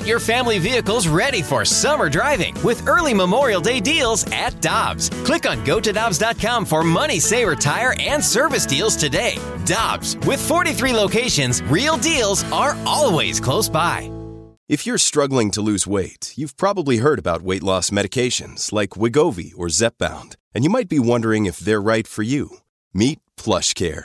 Get your family vehicles ready for summer driving with early Memorial Day deals at Dobbs. Click on gotodobbs.com for money saver tire and service deals today. Dobbs, with 43 locations, real deals are always close by. If you're struggling to lose weight, you've probably heard about weight loss medications like Wegovy or Zepbound, and you might be wondering if they're right for you. Meet PlushCare,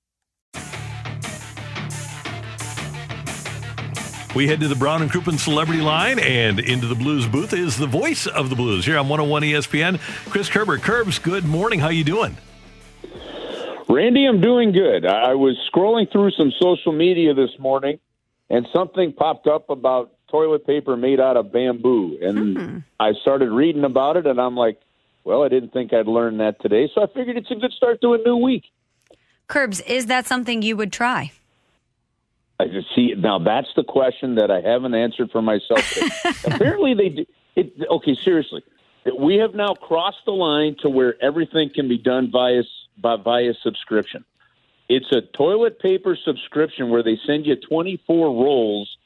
We head to the Brown and Crouppen Celebrity Line and into the Blues booth is the voice of the Blues here on 101 ESPN. Chris Kerber. Curbs, good morning. How you doing? Randy, I'm doing good. I was scrolling through some social media this morning, and something popped up about toilet paper made out of bamboo, and Hmm. I started reading about it, and I'm like, well, I didn't think I'd learn that today, so I figured it's a good start to a new week. Curbs, is that something you would try? I just see now. That's the question that I haven't answered for myself. Apparently, they do. It, okay, seriously, we have now crossed the line to where everything can be done via by, via subscription. It's a toilet paper subscription where they send you 24 rolls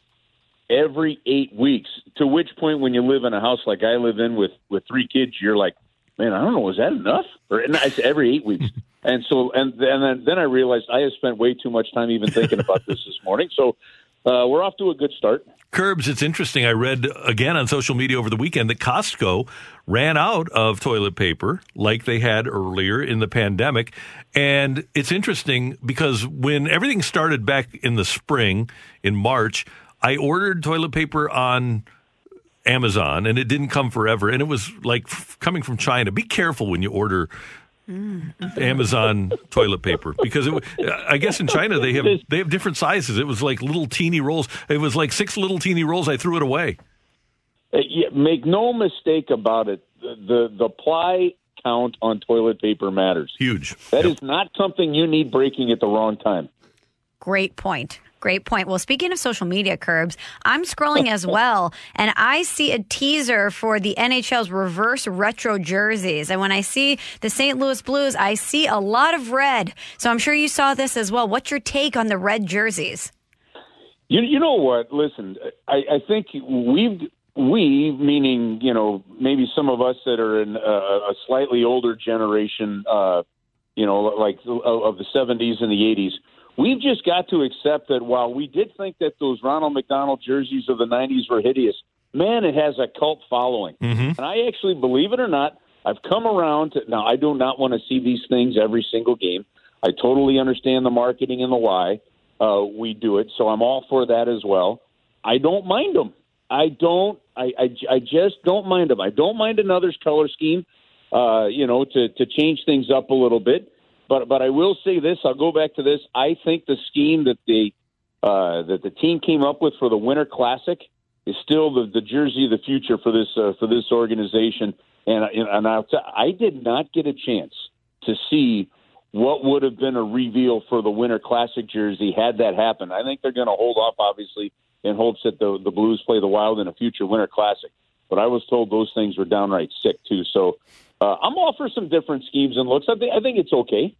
every eight weeks. To which point, when you live in a house like I live in with with three kids, you're like, man, I don't know, is that enough? Or and I every eight weeks. And so, and, and then, then I realized I have spent way too much time even thinking about this this morning. So uh, we're off to a good start. Curbs, it's interesting. I read again on social media over the weekend that Costco ran out of toilet paper like they had earlier in the pandemic. And it's interesting because when everything started back in the spring, in March, I ordered toilet paper on Amazon and it didn't come forever. And it was like f- coming from China. Be careful when you order. Amazon toilet paper because it, wa- I guess in China they have they have different sizes. It was like little teeny rolls. It was like six little teeny rolls. I threw it away. Uh, yeah, make no mistake about it. The, the the ply count on toilet paper matters. Huge. That is not something you need breaking at the wrong time. Great point. Great point. Well, speaking of social media curbs, I'm scrolling as well, and I see a teaser for the NHL's reverse retro jerseys. And when I see the St. Louis Blues, I see a lot of red. So I'm sure you saw this as well. What's your take on the red jerseys? You you know what? Listen, I, I think we've we meaning you know maybe some of us that are in a, a slightly older generation, uh, you know, like of of the '70s and the '80s. We've just got to accept that while we did think that those Ronald McDonald jerseys of the '90s were hideous, man, it has a cult following. And I actually, believe it or not, I've come around to now. I do not want to see these things every single game. I totally understand the marketing and the why uh, we do it, so I'm all for that as well. I don't mind them. I don't. I, I, I just don't mind them. I don't mind another's color scheme. Uh, you know, to to change things up a little bit. But but I will say this. I'll go back to this. I think the scheme that the uh, that the team came up with for the Winter Classic is still the, the jersey of the future for this uh, for this organization. And and I'll t- I did not get a chance to see what would have been a reveal for the Winter Classic jersey had that happened. I think they're going to hold off, obviously, in hopes that the the Blues play the Wild in a future Winter Classic. But I was told those things were downright sick too. So uh, I'm all for some different schemes and looks. I think I think it's okay.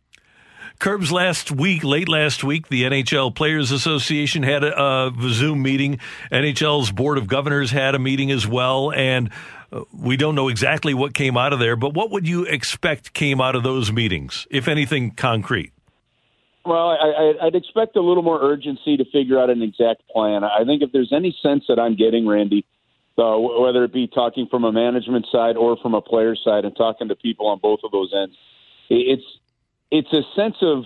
Curbs last week, late last week, the NHL Players Association had a, a Zoom meeting. NHL's Board of Governors had a meeting as well, and uh, we don't know exactly what came out of there. But what would you expect came out of those meetings, if anything concrete? Well, I, I, I'd expect a little more urgency to figure out an exact plan. I think if there's any sense that I'm getting, Randy, uh, whether it be talking from a management side or from a player side, and talking to people on both of those ends, it's it's a sense of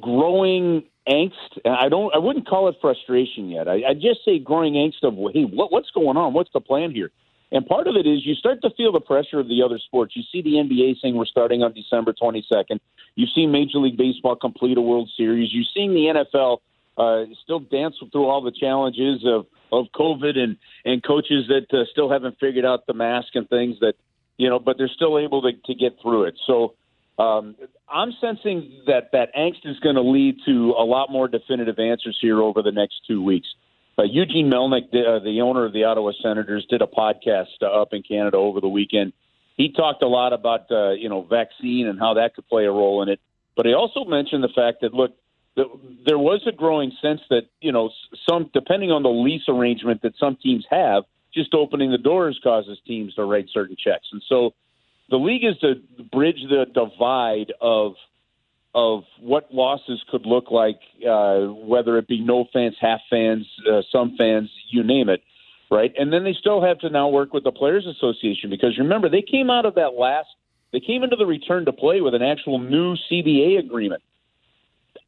growing angst. And I don't, I wouldn't call it frustration yet. I, I just say growing angst of, hey, what, what's going on? What's the plan here? And part of it is you start to feel the pressure of the other sports. You see the NBA saying we're starting on December 22nd. You see Major League Baseball complete a World Series. You've seen the NFL uh, still dance through all the challenges of, of COVID and, and coaches that uh, still haven't figured out the mask and things that, you know, but they're still able to, to get through it. So Um, I'm sensing that that angst is going to lead to a lot more definitive answers here over the next two weeks. Uh, Eugene Melnyk, the, uh, the owner of the Ottawa Senators, did a podcast uh, up in Canada over the weekend. He talked a lot about uh, you know vaccine and how that could play a role in it, but he also mentioned the fact that look, there was a growing sense that you know some depending on the lease arrangement that some teams have, just opening the doors causes teams to write certain checks, and so the league is to bridge the divide of of what losses could look like, uh, whether it be no fans, half fans, uh, some fans, you name it, right? And then they still have to now work with the Players Association because remember they came out of that last, they came into the return to play with an actual new CBA agreement.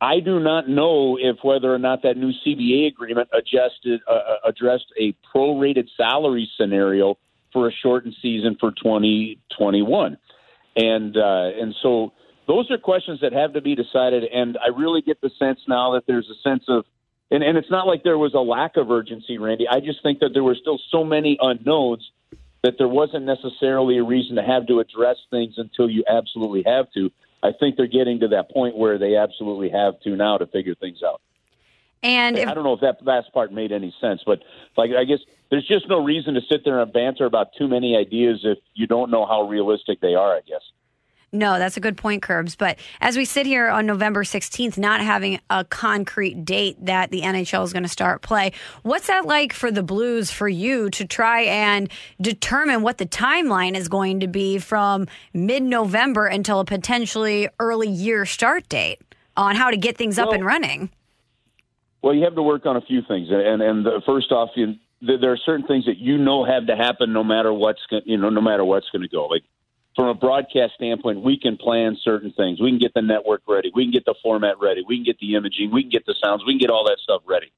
I do not know if whether or not that new CBA agreement adjusted uh, uh, addressed a prorated salary scenario for a shortened season for 2021, and uh, and so those are questions that have to be decided. And I really get the sense now that there's a sense of, and, and it's not like there was a lack of urgency, Randy. I just think that there were still so many unknowns that there wasn't necessarily a reason to have to address things until you absolutely have to. I think they're getting to that point where they absolutely have to now to figure things out. And if, I don't know if that last part made any sense, but like I guess there's just no reason to sit there and banter about too many ideas if you don't know how realistic they are. I guess. No, that's a good point, Curbs. But as we sit here on November 16th, not having a concrete date that the NHL is going to start play, what's that like for the Blues for you to try and determine what the timeline is going to be from mid November until a potentially early year start date on how to get things well, up and running? Well, you have to work on a few things. And, and the, first off, you, there are certain things that you know have to happen no matter what's, you know, no matter what's going to go. Like, from a broadcast standpoint, we can plan certain things. We can get the network ready. We can get the format ready. We can get the imaging. We can get the sounds. We can get all that stuff ready.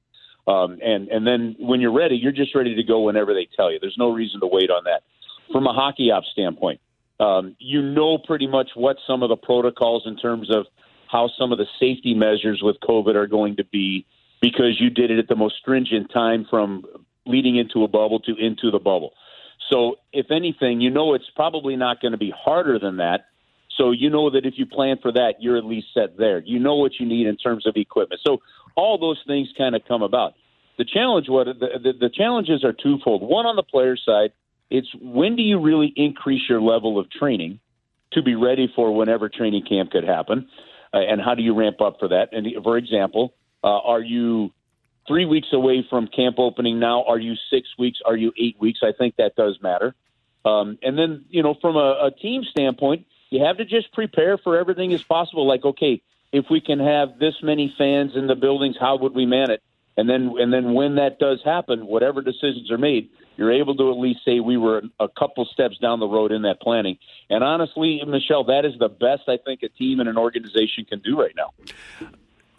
Um, and and then when you're ready, you're just ready to go whenever they tell you. There's no reason to wait on that. From a hockey ops standpoint, um, you know pretty much what some of the protocols in terms of how some of the safety measures with COVID are going to be because you did it at the most stringent time from leading into a bubble to into the bubble. So, if anything, you know it's probably not going to be harder than that. So, you know that if you plan for that, you're at least set there. You know what you need in terms of equipment. So, all those things kind of come about. The challenge, what the, the, the challenges are twofold. One on the player side, it's when do you really increase your level of training to be ready for whenever training camp could happen, uh, and how do you ramp up for that? And for example, uh, are you three weeks away from camp opening now. Are you six weeks? Are you eight weeks? I think that does matter. Um, and then, you know, from a, a team standpoint, you have to just prepare for everything as possible. Like, okay, if we can have this many fans in the buildings, how would we man it? And then, and then when that does happen, whatever decisions are made, you're able to at least say we were a couple steps down the road in that planning. And honestly, Michelle, that is the best I think a team and an organization can do right now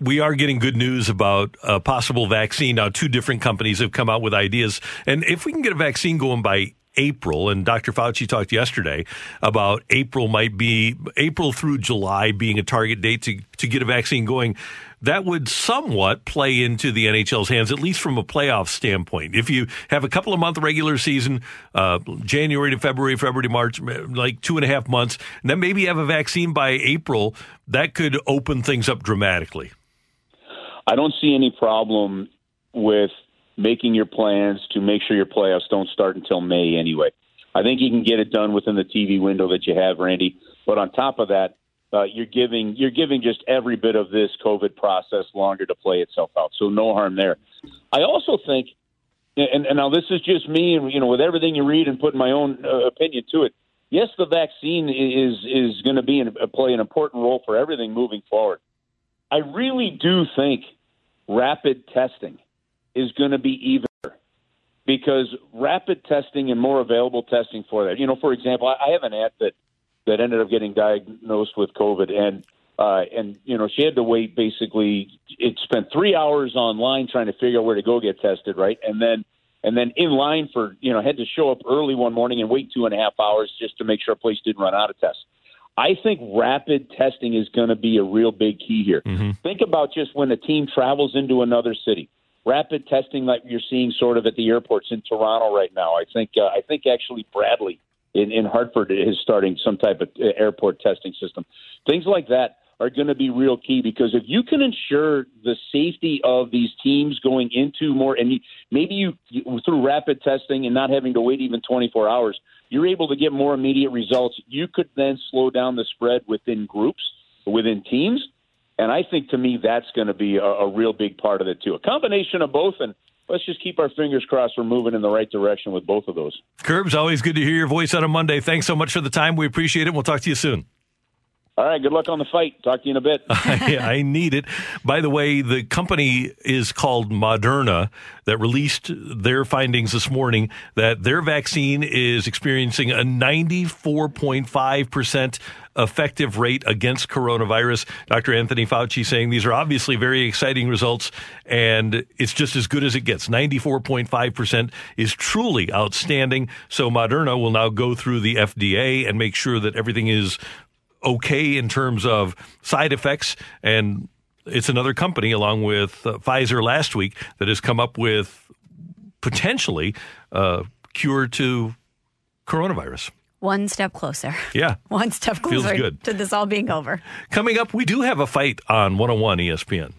we are getting good news about a possible vaccine. Now, two different companies have come out with ideas. And if we can get a vaccine going by April, and Dr. Fauci talked yesterday about April might be April through July being a target date to, to get a vaccine going. That would somewhat play into the NHL's hands, at least from a playoff standpoint. If you have a couple of month regular season, uh, January to February, February to March, like two and a half months, and then maybe have a vaccine by April, that could open things up dramatically. I don't see any problem with making your plans to make sure your playoffs don't start until May anyway. I think you can get it done within the TV window that you have, Randy. But on top of that, uh, you're giving you're giving just every bit of this COVID process longer to play itself out. So no harm there. I also think, and, and now this is just me, and you know, with everything you read and putting my own uh, opinion to it. Yes, the vaccine is is going to be in, play an important role for everything moving forward. I really do think rapid testing is going to be even because rapid testing and more available testing for that. You know, for example, I have an aunt that that ended up getting diagnosed with COVID, and uh, and you know she had to wait basically. It spent three hours online trying to figure out where to go get tested, right, and then and then in line for you know had to show up early one morning and wait two and a half hours just to make sure a place didn't run out of tests. I think rapid testing is going to be a real big key here. Mm-hmm. Think about just when a team travels into another city. Rapid testing, like you're seeing sort of at the airports in Toronto right now. I think uh, I think actually Bradley in, in Hartford is starting some type of airport testing system. Things like that are going to be real key because if you can ensure the safety of these teams going into more, and you, maybe you through rapid testing and not having to wait even 24 hours, you're able to get more immediate results. You could then slow down the spread within groups, within teams. And I think to me, that's going to be a, a real big part of it, too. A combination of both. And let's just keep our fingers crossed we're moving in the right direction with both of those. Curbs, always good to hear your voice on a Monday. Thanks so much for the time. We appreciate it. We'll talk to you soon. All right. Good luck on the fight. Talk to you in a bit. I, I, need it. By the way, the company is called Moderna that released their findings this morning that their vaccine is experiencing a 94.5% effective rate against coronavirus. Dr. Anthony Fauci saying these are obviously very exciting results and it's just as good as it gets. 94.5% is truly outstanding. So Moderna will now go through the FDA and make sure that everything is okay in terms of side effects and it's another company along with uh, Pfizer last week that has come up with potentially a uh, cure to coronavirus. One step closer. Yeah. One step closer Feels good. to this all being over. Coming up, we do have a fight on 101 ESPN.